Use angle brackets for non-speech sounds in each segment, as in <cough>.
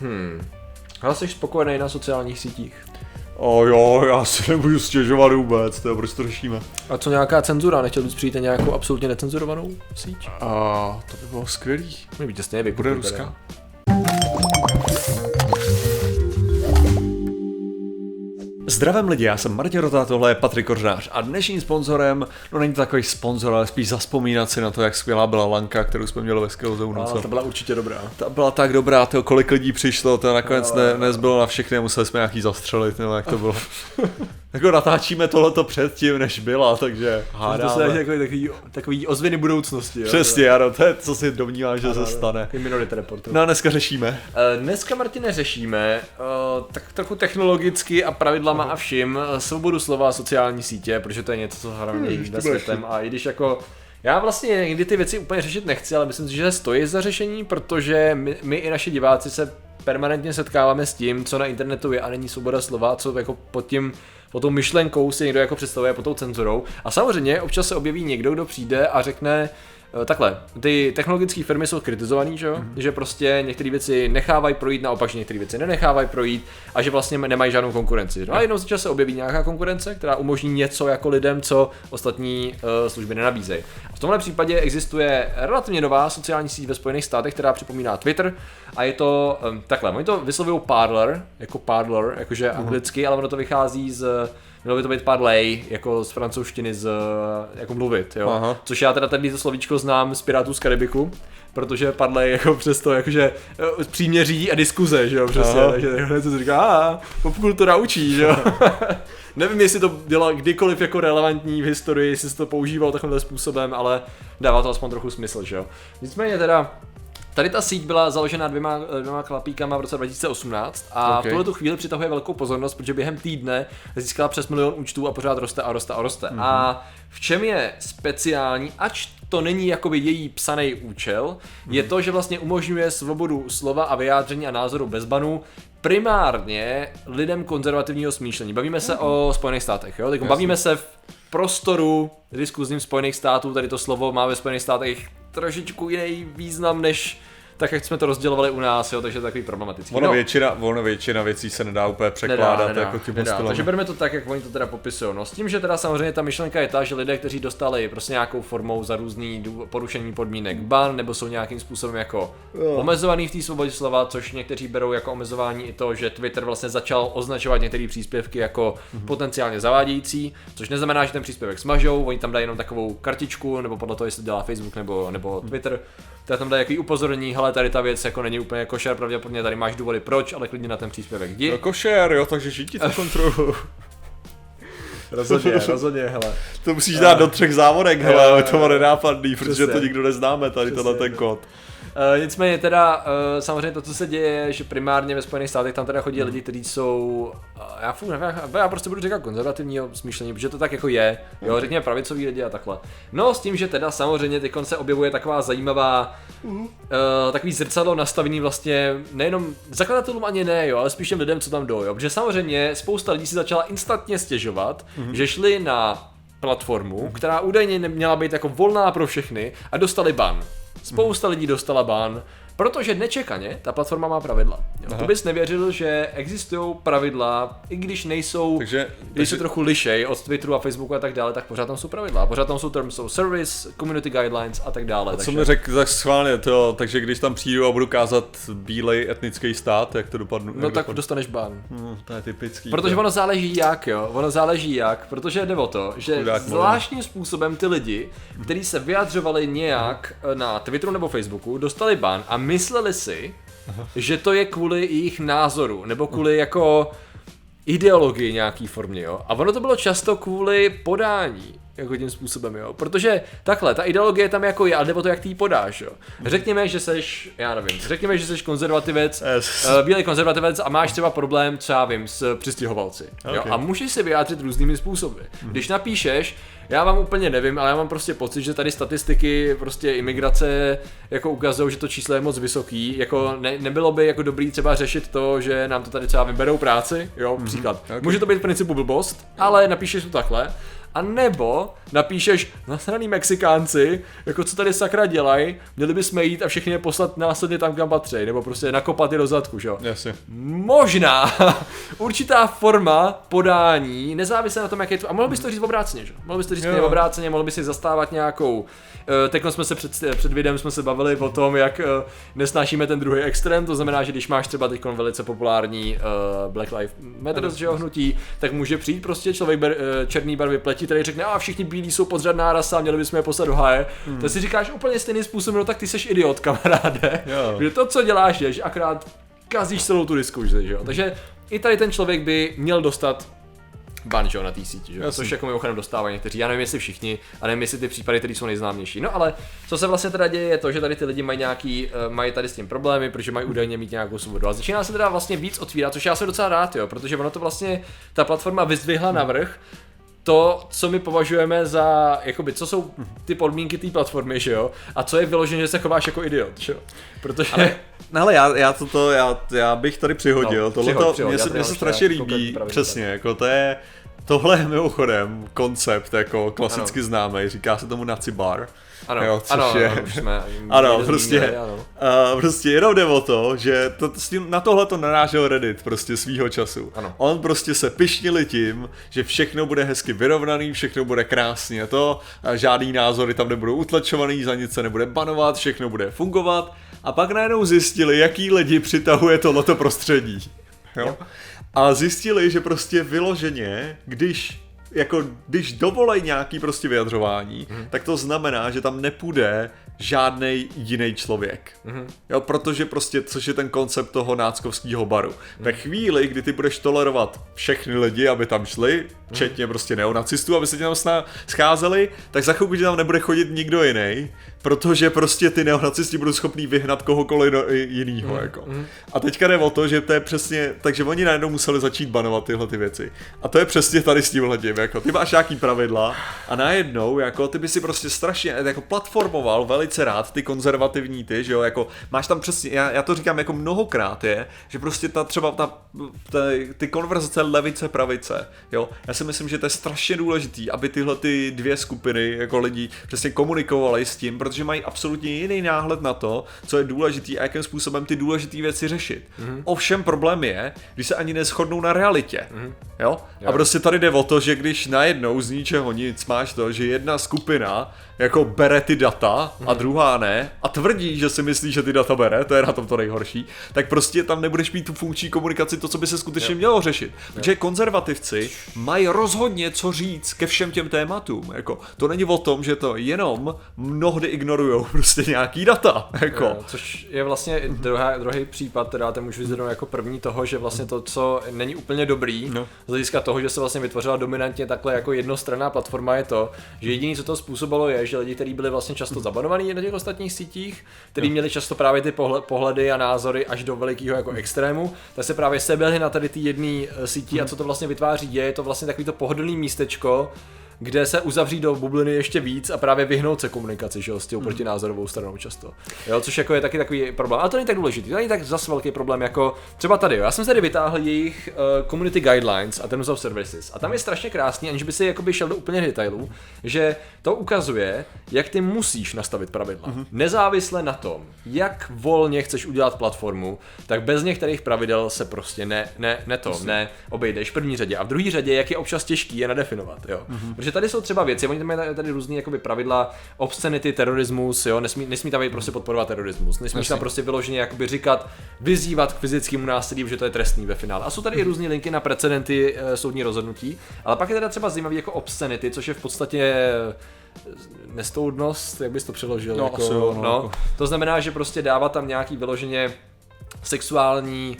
Hmm. Ale jsi spokojený na sociálních sítích? O jo, já si nemůžu stěžovat vůbec, to je proč to řešíme. A co nějaká cenzura? Nechtěl bys přijít na nějakou absolutně necenzurovanou síť? A to by bylo skvělý. Mě by těsně Bude ruská? Zdravím lidi, já jsem Martin Rota, tohle je Patrik Kořnář a dnešním sponzorem, no není to takový sponzor, ale spíš zaspomínat si na to, jak skvělá byla Lanka, kterou jsme měli ve Skillzone. Ale to byla určitě dobrá. Ta byla tak dobrá, to kolik lidí přišlo, to nakonec ne, nezbylo na všechny, museli jsme nějaký zastřelit, nebo jak to bylo. <laughs> jako natáčíme tohleto předtím, než byla, takže hádáme. To se takový, takový, takový ozvěny budoucnosti. Jo? Přesně, ano, to je, co si domnívám, že ano, se stane. Minority Report. No a dneska řešíme. Uh, dneska, Martine, řešíme uh, tak trochu technologicky a pravidlama. A vším uh, svobodu slova a sociální sítě, protože to je něco, co hlavně hmm, světem a i když jako já vlastně někdy ty věci úplně řešit nechci, ale myslím si, že stojí za řešení, protože my, my i naši diváci se permanentně setkáváme s tím, co na internetu je a není svoboda slova, co jako pod tím pod tou myšlenkou si někdo jako představuje pod tou cenzurou. A samozřejmě občas se objeví někdo, kdo přijde a řekne, Eh, takhle, ty technologické firmy jsou kritizovaný, že, mm-hmm. že prostě některé věci nechávají projít, naopak, že některé věci nenechávají projít a že vlastně nemají žádnou konkurenci. No a jednou za se objeví nějaká konkurence, která umožní něco jako lidem, co ostatní uh, služby nenabízejí. V tomhle případě existuje relativně nová sociální síť ve Spojených státech, která připomíná Twitter a je to um, takhle, oni to vyslovují Parler, jako Parler, jakože uh-huh. anglicky, ale ono to vychází z mělo by to být parley, jako z francouzštiny, z, jako mluvit, jo. Aha. Což já teda tady to slovíčko znám z Pirátů z Karibiku, protože parley jako přesto jakože eh, příměří a diskuze, že jo, přesně, Aha. takže hned se říká, a popkultura učí, že jo. <laughs> Nevím, jestli to bylo kdykoliv jako relevantní v historii, jestli se to používal takovýmhle způsobem, ale dává to aspoň trochu smysl, že jo. Nicméně teda, Tady ta síť byla založena dvěma, dvěma chlapíkama v roce 2018 a okay. v tuhle tu chvíli přitahuje velkou pozornost, protože během týdne získala přes milion účtů a pořád roste a roste a roste. Mm-hmm. A v čem je speciální, ač to není jakoby její psaný účel, mm-hmm. je to, že vlastně umožňuje svobodu slova a vyjádření a názoru bez banů primárně lidem konzervativního smýšlení. Bavíme se mm-hmm. o Spojených státech, jo? Tak bavíme se v prostoru diskuzním Spojených států, tady to slovo má ve Spojených státech trošičku jiný význam než tak jak jsme to rozdělovali u nás, jo, takže to je takový problematický. Ono, no. většina, ono většina věcí se nedá úplně překládat nedá, nedá, jako tím nedá. Takže bereme to tak, jak oni to teda popisují. No s tím, že teda samozřejmě ta myšlenka je ta, že lidé, kteří dostali prostě nějakou formou za různý porušení podmínek ban, nebo jsou nějakým způsobem jako jo. omezovaný v té svobodě slova, což někteří berou jako omezování i to, že Twitter vlastně začal označovat některé příspěvky jako mm-hmm. potenciálně zavádějící, což neznamená, že ten příspěvek smažou, oni tam dají jenom takovou kartičku, nebo podle toho, jestli dělá Facebook nebo, nebo Twitter, tak tam dají jaký upozornění, hele, tady ta věc jako není úplně košer, pravděpodobně tady máš důvody proč, ale klidně na ten příspěvek jdi. No košer, jo, takže všichni to kontrolují. <laughs> rozhodně, rozhodně, hele. To musíš dát do třech závorek, hele, ale to nenápadný, protože to nikdo neznáme, tady tenhle ten kód. Uh, nicméně teda, uh, samozřejmě to, co se děje, je, že primárně ve Spojených státech tam teda chodí hmm. lidi, kteří jsou, uh, já, fůj, já, já prostě budu říkat konzervativního smýšlení, protože to tak jako je, jo, hmm. řekněme pravicoví lidi a takhle. No s tím, že teda samozřejmě teď se objevuje taková zajímavá, uh, takový zrcadlo nastavený vlastně nejenom zakladatelům ani ne, jo, ale spíš těm lidem, co tam jdou, jo, protože samozřejmě spousta lidí si začala instantně stěžovat, uh-huh. že šli na platformu, která údajně měla být jako volná pro všechny a dostali ban. Spousta lidí dostala ban, protože nečekaně ta platforma má pravidla. Jo. To bys nevěřil, že existují pravidla, i když nejsou, takže, když takže... se trochu lišej od Twitteru a Facebooku a tak dále, tak pořád tam jsou pravidla. Pořád tam jsou terms of service, community guidelines a tak dále. A co takže... mi řekl tak schválně, to, takže když tam přijdu a budu kázat bílej etnický stát, jak to dopadne? No tak dopadnu? dostaneš ban. Hmm, to je typický. Protože to. ono záleží jak, jo. Ono záleží jak, protože jde o to, že Chudák zvláštním způsobem ty lidi, kteří se vyjadřovali nějak na Twitteru nebo Facebooku, dostali ban a mysleli si, Aha. že to je kvůli jejich názoru, nebo kvůli jako ideologii nějaký formě, jo. A ono to bylo často kvůli podání jako tím způsobem, jo. Protože takhle, ta ideologie tam jako je, ale nebo to, jak ty ji podáš, jo. Řekněme, že seš, já nevím, řekněme, že seš konzervativec, <laughs> yes. uh, bílý konzervativec a máš třeba problém, já vím, s přistěhovalci. Okay. Jo? A můžeš se vyjádřit různými způsoby. Když napíšeš, já vám úplně nevím, ale já mám prostě pocit, že tady statistiky prostě imigrace jako ukazují, že to číslo je moc vysoký. Jako ne, nebylo by jako dobrý třeba řešit to, že nám to tady třeba vyberou práci, jo, mm-hmm. příklad. Okay. Může to být v principu blbost, ale napíšeš to takhle A nebo napíšeš nasraný Mexikánci, jako co tady sakra dělají, měli bychom jít a všechny je poslat následně tam, kam patří, nebo prostě nakopat je do zadku, že jo? Jasně. Možná <laughs> určitá forma podání, nezávisle na tom, jak je to. A mohl bys to říct obráceně, že? Mohl bys to říct Jo. obráceně, mohl bys si zastávat nějakou. eh, Teď jsme se před, před videem jsme se bavili o tom, jak eh, nesnášíme ten druhý extrém, to znamená, že když máš třeba teď velice populární uh, Black Lives Matter že jo, hnutí, tak může přijít prostě člověk eh, černý barvy pleti, který řekne, a všichni bílí jsou podřadná rasa, měli bychom je poslat do háje. Hmm. To si říkáš úplně stejným způsobem, no tak ty seš idiot, kamaráde. Jo. Že to, co děláš, je, že akorát kazíš celou tu diskuzi, že jo. Takže i tady ten člověk by měl dostat ban, že jo, na té síti, že jo? Což jako mimochodem dostávají někteří, já nevím jestli všichni, a nevím jestli ty případy, které jsou nejznámější. No ale co se vlastně teda děje, je to, že tady ty lidi mají nějaký, eh, mají tady s tím problémy, protože mají údajně mít nějakou svobodu. A začíná se teda vlastně víc otvírat, což já jsem docela rád, jo, protože ono to vlastně, ta platforma vyzdvihla navrh, to, co my považujeme za, jakoby, co jsou ty podmínky té platformy, že jo, a co je vyložené, že se chováš jako idiot, že jo, protože... Ale, no ale já, já, toto, já, já bych tady přihodil, No, tohle přihoď, to, přihoď, mně já se, mně se strašně líbí, přesně, jako to je, tohle je mimochodem koncept, jako klasicky Ano. známý, říká se tomu Nazi bar. Ano, jo, což ano, je, ano, už jsme <laughs> ano, prostě, zmínili, ano. uh, prostě jenom jde o to, že to, s tím, na tohle to narážel Reddit prostě svýho času. Ano. On prostě se pišnili tím, že všechno bude hezky vyrovnaný, všechno bude krásně to, a žádný názory tam nebudou utlačovaný, za nic se nebude banovat, všechno bude fungovat. A pak najednou zjistili, jaký lidi přitahuje tohleto prostředí. Jo? A zjistili, že prostě vyloženě, když jako když dovolej nějaký prostě vyjadřování, Mhm. mm. tak to znamená, že tam nepůjde žádný jiný člověk. Mhm. Mm. Jo, protože prostě, což je ten koncept toho náckovského baru. Mhm. Mm. Ve chvíli, kdy ty budeš tolerovat všechny lidi, aby tam šli, včetně prostě neonacistů, aby se tě tam scházeli, tak za chvilku ti tam nebude chodit nikdo jiný, protože prostě ty neonacisti budou schopní vyhnat kohokoliv jinýho. Mm. Jako. A teďka jde o to, že to je přesně, takže oni najednou museli začít banovat tyhle ty věci. A to je přesně tady s tímhle tím, jako ty máš nějaký pravidla a najednou, jako ty by si prostě strašně, jako platformoval velice rád ty konzervativní ty, že jo, jako máš tam přesně, já, já to říkám jako mnohokrát je, že prostě ta třeba ta, ta, ty konverzace levice pravice, jo, já si myslím, že to je strašně důležitý, aby tyhle ty dvě skupiny jako lidí přesně komunikovaly s tím, protože mají absolutně jiný náhled na to, co je důležitý a jakým způsobem ty důležité věci řešit. Mm-hmm. Ovšem problém je, když se ani neschodnou na realitě. Mm-hmm. Jo? A prostě tady jde o to, že když najednou z ničeho nic máš to, že jedna skupina jako bere ty data a druhá ne a tvrdí, že si myslí, že ty data bere, to je na tom to nejhorší, tak prostě tam nebudeš mít tu funkční komunikaci, to, co by se skutečně mělo řešit. Protože konzervativci mají rozhodně co říct ke všem těm tématům. Jako, to není o tom, že to jenom mnohdy ignorujou <laughs> prostě nějaký data. Jako. Jo, Což je vlastně druhá, druhý případ, teda ten můžu vyzvednout jako první toho, že vlastně to, co není úplně dobrý, No. z hlediska toho, že se vlastně vytvořila dominantně takhle jako jednostranná platforma je to, že jediný, co to způsobilo je, že lidi, kteří byli vlastně často zabanovaní na těch ostatních sítích, kteří měli často právě ty pohle- pohledy a názory až do velikého jako extrému, tak se právě seběhli na tady ty jedné síti a co to vlastně vytváří je, je to vlastně takový to pohodlný místečko, kde se uzavří do bubliny ještě víc a právě vyhnout se komunikaci, že jo, s tou protinázorovou stranou často. Jo, což jako je taky takový problém. Ale to není tak důležitý, to není tak zas velký problém jako třeba tady. Jo. Já jsem tady vytáhl jejich uh, community guidelines a terms of services. A tam je strašně krásný, aniž by si jakoby šel do úplně detailů, že to ukazuje, jak ty musíš nastavit pravidla. Mm-hmm. Nezávisle na tom, jak volně chceš udělat platformu, tak bez některých pravidel se prostě ne, ne, ne to, ne obejdeš v první řadě. A v druhé řadě, jak je občas těžký je nadefinovat, jo. Mm-hmm. Protože tady jsou třeba věci, oni tam mají tady různé jakoby pravidla, obscenity, terorismus, jo, nesmí, nesmí tam být prostě podporovat terorismus, nesmíš tam prostě vyloženě jakoby říkat, vyzývat k fyzickému násilí, protože to je trestný ve finále. A jsou tady i různé linky na precedenty e, soudní rozhodnutí, ale pak je teda třeba zajímavý jako obscenity, což je v podstatě eh, nestoudnost, jak bys to přeložil? No, jako, asi no, no, jako. To znamená, že prostě dávat tam nějaký vyloženě sexuální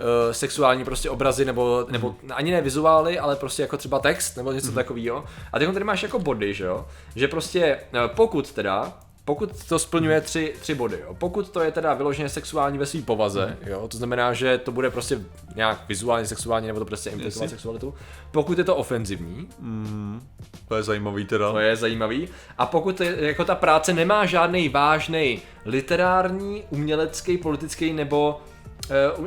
uh, sexuální prostě obrazy nebo, nebo ani ne vizuály, ale prostě jako třeba text nebo něco takového. A teď tady máš jako body, že jo? Že prostě eh, pokud teda pokud to splňuje tři, tři body, jo. pokud to je teda vyloženě sexuální ve své povaze, jo, to znamená, že to bude prostě nějak vizuálně sexuální, nebo to prostě implikovat sexualitu, pokud je to ofenzivní, To je zajímavý teda. to je zajímavý. A pokud je, jako ta práce nemá žádný vážný literární, umělecký, politický nebo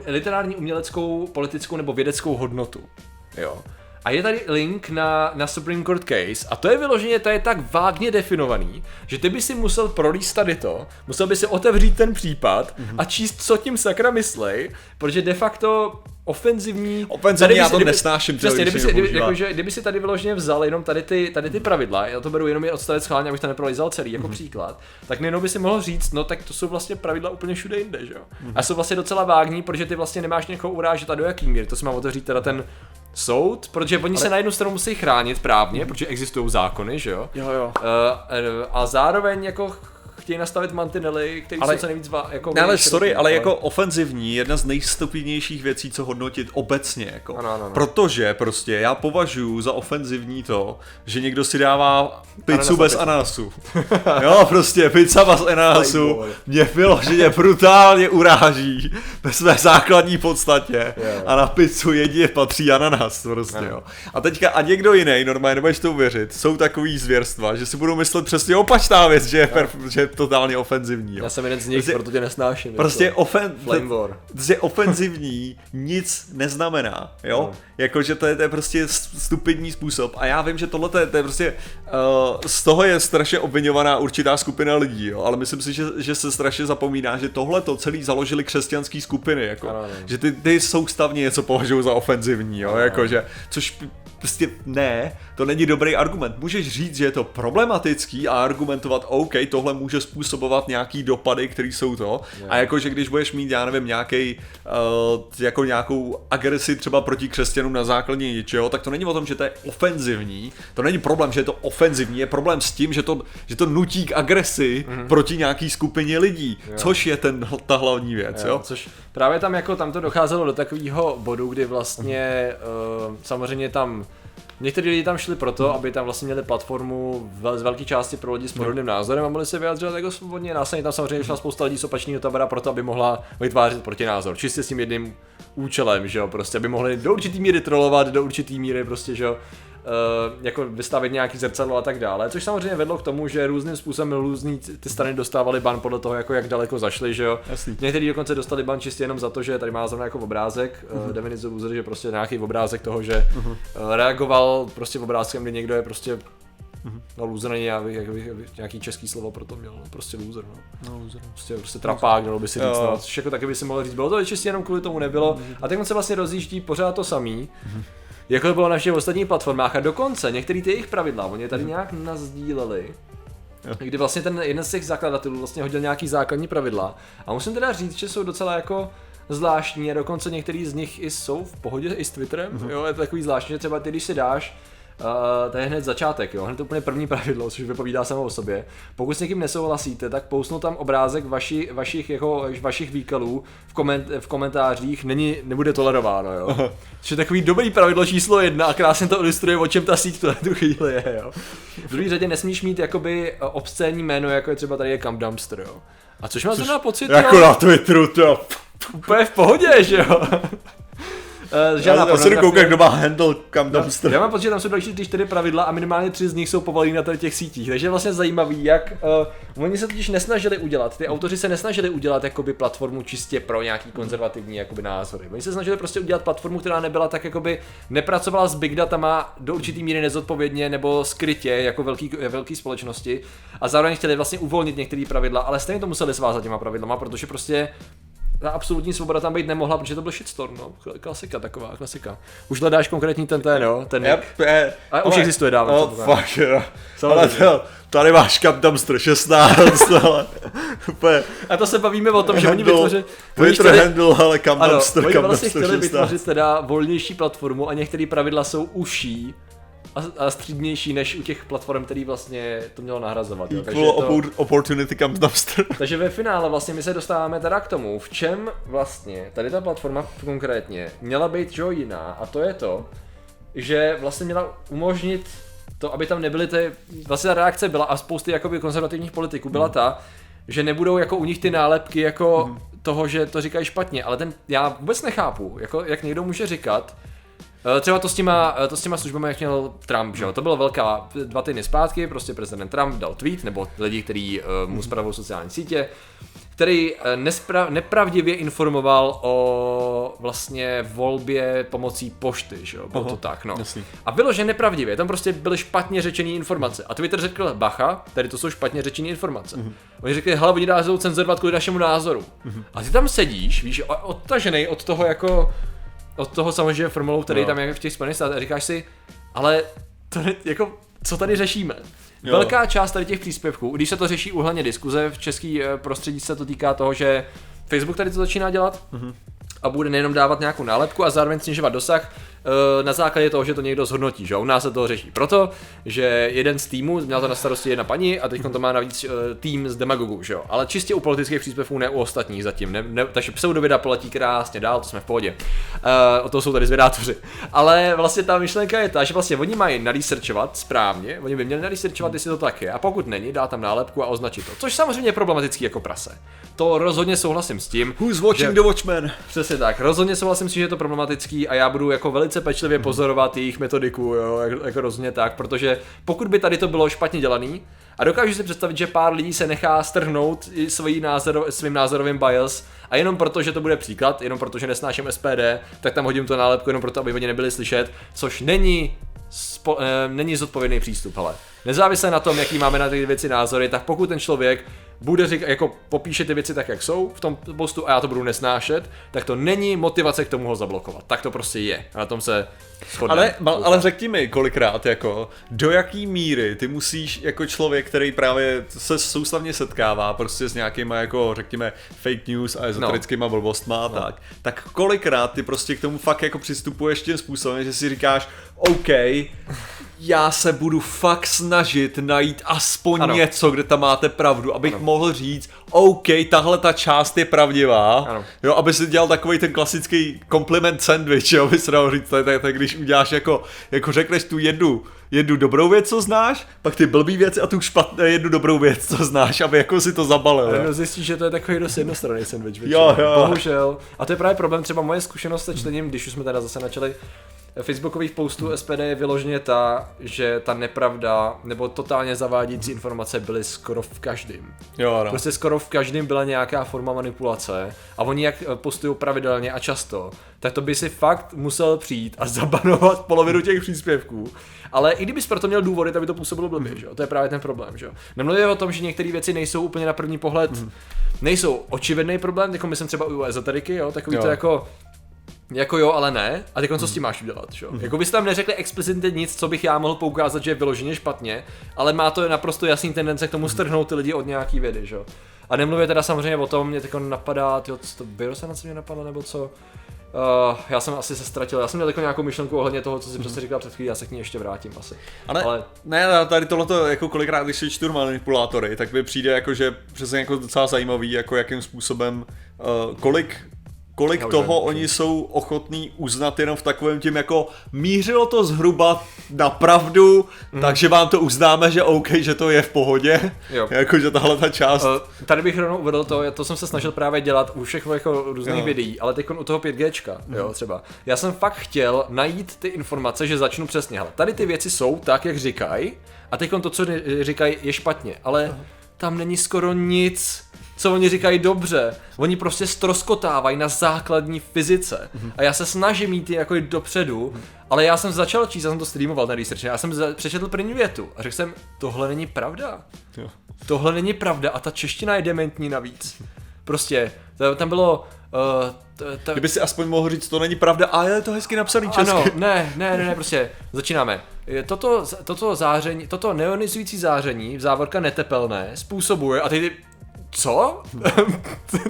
literární, uměleckou, politickou nebo vědeckou hodnotu. Jo. a je tady link na, na Supreme Court case a to je vyloženě, to je tak vágně definovaný, že ty by si musel prolíst tady to, musel by si otevřít ten případ Mhm. mm-hmm. a číst, co tím sakra myslej, protože de facto ofenzivní... Ofenzivní, já to kdyby- nesnáším, Přesně, kdyby se si, kdyby, jako, že, kdyby si tady vyloženě vzal jenom tady ty, tady ty pravidla, já to beru jenom je odstavec schválně, abych to neprolízal celý jako mm-hmm. příklad, tak nejenom by si mohl říct, no tak to jsou vlastně pravidla úplně všude jinde, že jo? Mm-hmm. A jsou vlastně docela vágní, protože ty vlastně nemáš někoho urážet a do jaký míry, to si mám otevřít teda ten soud, protože oni se na jednu stranu musí chránit právně, mm-hmm. protože existují zákony, že jo? Jo, jo. Uh, a zároveň jako chtějí nastavit mantinely, které Ale- jsou co nejvíc va- jako Ne, ale sorry, ale jako ofenzivní je jedna z nejstupidnějších věcí, co hodnotit obecně, jako. Ano, ano, ano. Protože prostě já považuji za ofenzivní to, že někdo si dává pizzu bez ananasu. <laughs> jo, prostě pizza bez ananasu mě vyloženě brutálně uráží ve své základní podstatě Jo. a na pizzu jedině patří ananas, prostě, Ano. jo. A teďka a někdo jiný, normálně nebudeš to uvěřit, jsou takový zvěrstva, že si budou myslet přesně opačná věc, že je, perf- že je totálně ofenzivní, jo. Já jsem jeden z nich, Prostě- proto tě nesnáším. Prostě jako. ofen... Flame war. Prostě ofenzivní <laughs> nic neznamená, jo? No. Jakože to je, to je prostě stupidní způsob a já vím, že tohle to je, to je prostě, uh, z toho je strašně obvinovaná určitá skupina lidí, jo? Ale myslím si, že, že se strašně zapomíná, že tohle to celý založili křesťanské skupiny, jako, Ano, ano. že ty, ty soustavně něco považují za ofenzivní, jo? Ano. Jakože, což prostě ne, to není dobrý argument. Můžeš říct, že je to problematický a argumentovat, OK, tohle může způsobovat nějaký dopady, které jsou to. A jakože když budeš mít, já nevím, nějaký, uh, jako nějakou agresi třeba proti křesťanům na základě něčeho, tak to není o tom, že to je ofenzivní. To není problém, že je to ofenzivní, je problém s tím, že to, že to nutí k agresi mm-hmm. proti nějaký skupině lidí, jo. což je ten, ta hlavní věc, jo. Jo, což právě tam jako tam to docházelo do takového bodu, kdy vlastně uh, samozřejmě tam Někteří lidi tam šli proto, aby tam vlastně měli platformu z velké části pro lidi s podobným názorem a mohli se vyjadřovat jako svobodně. Následně tam samozřejmě šla spousta lidí z opačného tabora proto, aby mohla vytvářet protinázor. Čistě s tím jedným účelem, že jo, prostě, aby mohli do určitý míry trolovat, do určitý míry prostě, že jo, jako vystavit nějaký zrcadlo a tak dále, což samozřejmě vedlo k tomu, že různým způsobem různý ty strany dostávaly ban podle toho, jako jak daleko zašly, že jo. Jasný. Někteří dokonce dostali ban čistě jenom za to, že tady má zrovna jako obrázek, uh-huh. uh, Devin loser, že prostě nějaký obrázek toho, že uh-huh. uh, reagoval prostě obrázkem, kdy někdo je prostě uh-huh. no loser není, já bych, jak bych, jak bych nějaký český slovo pro to měl, no, prostě loser, no. No, loser. Prostě, prostě trapák, dalo by si říct, no, což jako taky by si mohl říct, bylo to čistě jenom kvůli tomu nebylo, a teď on se vlastně rozjíždí pořád to samý, jako to bylo na všech ostatních platformách a dokonce některé ty jejich pravidla, oni je tady nějak nazdíleli, kdy vlastně ten jeden z těch zakladatelů vlastně hodil nějaký základní pravidla. A musím teda říct, že jsou docela jako zvláštní a dokonce některý z nich i jsou v pohodě i s Twitterem, Mhm. jo, je to takový zvláštní, že třeba ty, když si dáš Uh, to je hned začátek, jo, hned úplně první pravidlo, což vypovídá samo o sobě. Pokud s někým nesouhlasíte, tak pousnu tam obrázek vaši, vašich, jako, vašich výkalů v, koment, v komentářích, není, nebude tolerováno, jo. Což je takový dobrý pravidlo číslo jedna a krásně to ilustruje, o čem ta síť v tu chvíli je, jo. V druhé řadě nesmíš mít jakoby obscénní jméno, jako je třeba tady je Camp Dumpster, jo. A což má zrovna pocit, Jako jo, na Twitteru, to. úplně v pohodě, že jo. Eh, Žádná Já, se jdu koukat, kdo má handle kam No, dumpster. já mám pocit, že tam jsou další ty čtyři pravidla a minimálně tři z nich jsou povolený na těch sítích. Takže je vlastně zajímavý, jak uh, oni se totiž nesnažili udělat, ty autoři se nesnažili udělat jakoby platformu čistě pro nějaký konzervativní jakoby názory. Oni se snažili prostě udělat platformu, která nebyla tak jakoby nepracovala s big datama do určitý míry nezodpovědně nebo skrytě jako velký, velký společnosti a zároveň chtěli vlastně uvolnit některé pravidla, ale stejně to museli svázat těma pravidlama, protože prostě ta absolutní svoboda tam být nemohla, protože to byl shitstorm, no. Klasika taková, klasika. Už hledáš konkrétní ten ten, no, ten Yep, je, A už existuje dávno, předpokládám. fuck, jo. Ale to, tady máš kam dumpster 16, <laughs> ale úplně. A to se bavíme o tom, že oni vytvořili... oni Twitter chtěli- handle, ale kam Ano, dumpster, oni kam vlastně dumpster chtěli 16. vytvořit teda volnější platformu a některé pravidla jsou uší a, a střídnější než u těch platform, který vlastně to mělo nahrazovat. Jo. Takže, to, oppor- opportunity comes dumpster. takže ve finále vlastně my se dostáváme teda k tomu, v čem vlastně tady ta platforma konkrétně měla být čo jiná a to je to, že vlastně měla umožnit to, aby tam nebyly ty, vlastně ta reakce byla a spousty jakoby konzervativních politiků byla ta, že nebudou jako u nich ty nálepky jako toho, že to říkají špatně, ale ten, já vůbec nechápu, jako jak někdo může říkat, Třeba to s těma, eh, to s těma službami, jak měl Trump, že jo? To bylo velká, dva týdny zpátky, prostě prezident Trump dal tweet, nebo lidi, kteří uh, mu spravují sociální sítě, který eh, nespra- nepravdivě informoval o vlastně volbě pomocí pošty, že jo, bylo Aha, to tak, no. jasný. A bylo, že nepravdivě, tam prostě byly špatně řečené informace. A Twitter řekl, bacha, tady to jsou špatně řečené informace. Mhm. Mm-hmm. Oni řekli, hele, oni dázou cenzurovat kvůli našemu názoru. Mm-hmm. A ty tam sedíš, víš, odtažený od toho jako, od toho samozřejmě formulou, který Jo. tam je v těch Spojených státech, a říkáš si, ale to ne, jako, co tady řešíme? Jo. Velká část tady těch příspěvků, když se to řeší úhledně diskuze, v český eh, prostředí se to týká toho, že Facebook tady to začíná dělat Mhm. A bude nejenom dávat nějakou nálepku a zároveň snižovat dosah eh, na základě toho, že to někdo zhodnotí, že u nás se to řeší. Proto, že jeden z týmů, měla to na starosti jedna paní a teď to má navíc eh, tým z demagogů, že jo? ale čistě u politických příspěvků, ne u ostatních zatím, ne, ne, takže pseudověda poletí krásně dál, to jsme v pohodě. Uh, o toho jsou tady zvědátoři. Ale vlastně ta myšlenka je ta, že vlastně oni mají naresearchovat správně, oni by měli naresearchovat, jestli to tak je, a pokud není, dá tam nálepku a označit to. Což samozřejmě je problematický jako prase. To rozhodně souhlasím s tím. Who's watching že- the Watchmen? Přesně tak, rozhodně souhlasím si, že je to problematický a já budu jako velice pečlivě pozorovat jejich metodiku, jo, jako, jako rozhodně tak, protože pokud by tady to bylo špatně dělaný, a dokážu si představit, že pár lidí se nechá strhnout svojí názor, svým názorovým bias a jenom proto, že to bude příklad, jenom proto, že nesnáším SPD, tak tam hodím to nálepku jenom proto, aby oni nebyli slyšet, což není spo, eh, není zodpovědný přístup, ale nezávisle na tom, jaký máme na ty věci názory, tak pokud ten člověk bude říkat, jako popíše ty věci tak, jak jsou v tom postu a já to budu nesnášet, tak to není motivace k tomu ho zablokovat. Tak to prostě je. A na tom se shodneme. Ale, ale řekni mi kolikrát, jako, do jaký míry ty musíš jako člověk, který právě se soustavně setkává prostě s nějakýma jako, řekněme, fake news a ezoterickýma no. blbostma a tak, tak kolikrát ty prostě k tomu fakt jako přistupuješ tím způsobem, že si říkáš, OK, já se budu fakt snažit najít aspoň Ano. ano. něco, kde tam máte pravdu, abych ano. mohl říct, OK, tahle ta část je pravdivá, Ano. jo, aby si dělal takový ten klasický compliment sandwich, jo, by se dalo říct, tak, tak, tak když uděláš jako, jako řekneš tu jednu, jednu dobrou věc, co znáš, pak ty blbý věci a tu špatnou jednu dobrou věc, co znáš, aby jako si to zabalil. Ale jo. no, zjistíš, že to je takový dost jednostranný sandwich. Jo, jo. Bohužel. A to je právě problém, třeba moje zkušenost se čtením, když už jsme teda zase načali Facebookových postů SPD je vyloženě ta, že ta nepravda nebo totálně zavádějící informace byly skoro v každém. Jo, no. Prostě skoro v každém byla nějaká forma manipulace a oni jak eh, postují pravidelně a často, tak to by si fakt musel přijít a <laughs> zabanovat polovinu těch příspěvků. Ale i kdybys proto měl důvody, tak by to působilo blbě, že jo? To je právě ten problém, že jo? Nemluvím o tom, že některé věci nejsou úplně na první pohled, nejsou očividný problém, jako myslím třeba u ezoteriky, jo? Takový Jo. to jako, jako jo, ale ne. A teď co s tím máš udělat, že jo? Jako byste tam neřekli explicitně nic, co bych já mohl poukázat, že je vyloženě špatně, ale má to naprosto jasný tendence k tomu strhnout ty lidi od nějaký vědy, že jo? A nemluvě teda samozřejmě o tom, mě teď napadá, tyjo, co to bylo se na co mě napadlo, nebo co? Uh, já jsem asi se ztratil, já jsem měl jako nějakou myšlenku ohledně toho, co si přesně říkal před chvílí, já se k ní ještě vrátím asi. Ale- ale... ne, tady tohleto, jako kolikrát, když si čtu manipulátory, tak mi přijde jako, že přesně jako docela zajímavý, jako jakým způsobem, uh, kolik kolik Já toho vím, oni jsou ochotní uznat jenom v takovém tím jako mířilo to zhruba na pravdu, mm. takže vám to uznáme, že OK, že to je v pohodě, Jo. <laughs> jako že tahle ta část, uh, tady bych rovnou uvedl to, to jsem se snažil právě dělat u všech jako různých Jo. videí, ale teď u toho 5Gčka, jo, třeba. Já jsem fakt chtěl najít ty informace, že začnu přesně, hele, tady ty věci jsou tak, jak říkají, a teď to, co říkají, je špatně, ale tam není skoro nic, co oni říkají dobře. Oni prostě stroskotávají na základní fyzice. A já se snažím mít je jako jít dopředu, ale já jsem začal číst, já jsem to streamoval na research, já jsem za- přečetl první větu a řekl jsem, tohle není pravda. jo. Tohle není pravda a ta čeština je dementní navíc. Prostě, tam bylo... Uh, kdyby si aspoň mohl říct, to není pravda, a je to hezky napsaný česky. ano, ne, ne, ne, ne, prostě, začínáme. Toto, toto záření, toto neonizující záření, v závorka netepelné, způsobuje, a teď ty, <laughs> co?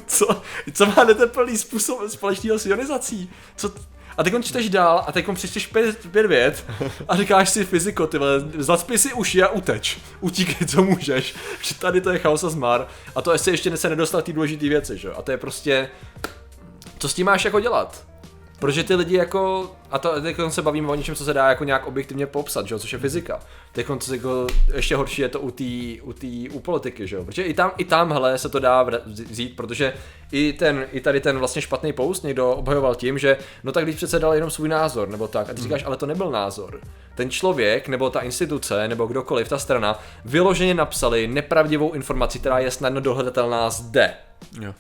co? Co má netepelný způsob společného s ionizací? Co, a teď čteš dál a teď přečteš pět, pět vět a říkáš si fyziko, ty vole, zacpi si uši a uteč. Utíkej, co můžeš. Že tady to je chaos a zmar. A to ještě ještě se nedostal ty důležité věci, že jo? A to je prostě, co s tím máš jako dělat? Protože ty lidi jako, a to teď se bavíme o něčem, co se dá jako nějak objektivně popsat, že jo, což je fyzika. Teď jako, ještě horší je to u té u, tý, u politiky, že jo, protože i tam, i tamhle se to dá vzít, protože i, ten, i tady ten vlastně špatný post někdo obhajoval tím, že no tak když přece dal jenom svůj názor, nebo tak, a ty říkáš, ale to nebyl názor. Ten člověk, nebo ta instituce, nebo kdokoliv, ta strana, vyloženě napsali nepravdivou informaci, která je snadno dohledatelná zde. Jo.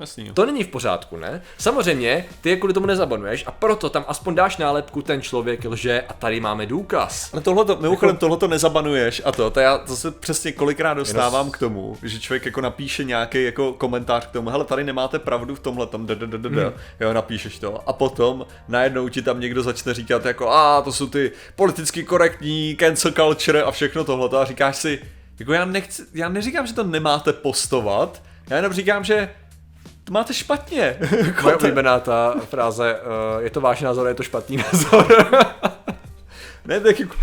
Jasný. To není v pořádku, ne? Samozřejmě, ty je kvůli tomu nezabonuješ a proto tam aspoň dáš nálepku, ten člověk lže a tady máme důkaz. Ale tohleto, mimochodem tohleto nezabanuješ a to, to já zase přesně kolikrát dostávám k tomu, že člověk jako napíše nějaký jako komentář k tomu, hele tady nemáte pravdu v tomhle tom, hmm. jo napíšeš to a potom najednou ti tam někdo začne říkat jako a to jsou ty politicky korektní cancel culture a všechno tohle a říkáš si, jako já, nechci, já neříkám, že to nemáte postovat, já jenom říkám, že to máte špatně. <laughs> Moje oblíbená ta fráze, uh, je to váš názor, je to špatný <laughs> názor. <laughs> ne, tak jako,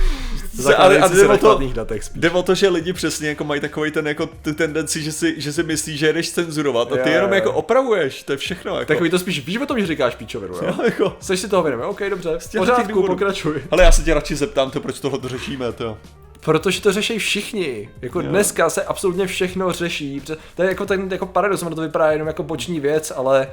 ale, a jde, o to, datech jde o to, že lidi přesně jako mají takový ten jako ty tendenci, že si, že si myslí, že jdeš cenzurovat a ty je, jenom je. jako opravuješ, to je všechno. Jako. Takový to spíš víš o tom, že říkáš píčovinu, jo? jako. Jsi si toho vědomý, OK, dobře, v pořádku, pokračuj. Ale já se tě radši zeptám to, proč tohle řešíme, to. Protože to řeší všichni. Jako jo. dneska se absolutně všechno řeší. To je jako ten jako paradox, to vypadá jenom jako boční věc, ale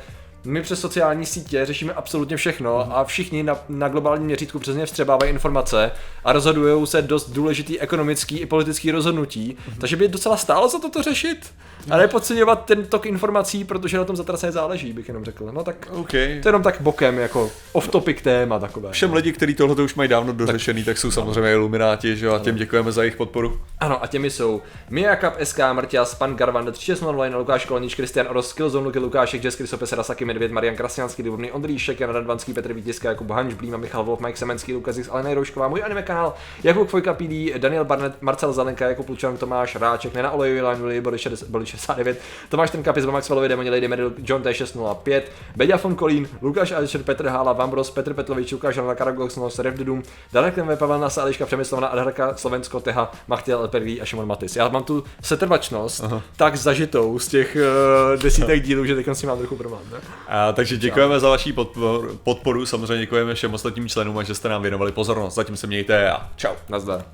my přes sociální sítě řešíme absolutně všechno mm. a všichni na, na globálním měřítku přesně vstřebávají informace a rozhodují se dost důležitý ekonomický i politický rozhodnutí, mm. takže by docela stálo za to řešit. A nepodceňovat ten tok informací, protože na tom zatraceně záleží, bych jenom řekl. No tak okay. to je jenom tak bokem, jako off-topic téma takové. Všem lidi, kteří tohle už mají dávno dořešený, tak, tak jsou samozřejmě ilumináti, že jo, a těm děkujeme za jejich podporu. Ano, a těmi jsou Mia Cup, SK, Martias, Pan Garvan, 3609, Lukáš Kolnič, Kristian Oros, Killzone, Luky Lukášek, Jess Krysopes, Rasaki, Medvěd, Marian Krasňanský, Dubný, Ondříšek, Jan Radvanský, Petr Vítězka, Jakub Hanč, Blíma, Michal Wolf, Mike Semenský, Lukas Zix, Alena Roušková, můj anime kanál, Jakub Fojka PD, Daniel Barnett, Marcel Zalenka, Jakub Lučan, Tomáš Ráček, Nena Olejový, Line body 69, Tomáš ten kapis, Maxwellovi, Demoni Lady Medal, John T605, Beďa von Kolín, Lukáš Alešer, Petr Hála, Vambros, Petr Petlovič, Lukáš Jana Karagox, Nos, Rev Dudum, Dalek Neme, Pavel Nasa, Eliška Přemyslovna, Adharka, Slovensko, Teha, Machtiel, Elperví a Šimon Matis. Já mám tu setrvačnost Aha. tak zažitou z těch uh, desítek dílů, že teď si mám trochu problém. Ne? A, takže děkujeme za vaši podporu, podporu, samozřejmě děkujeme všem ostatním členům a že jste nám věnovali pozornost. Zatím se mějte a čau. Nazdar.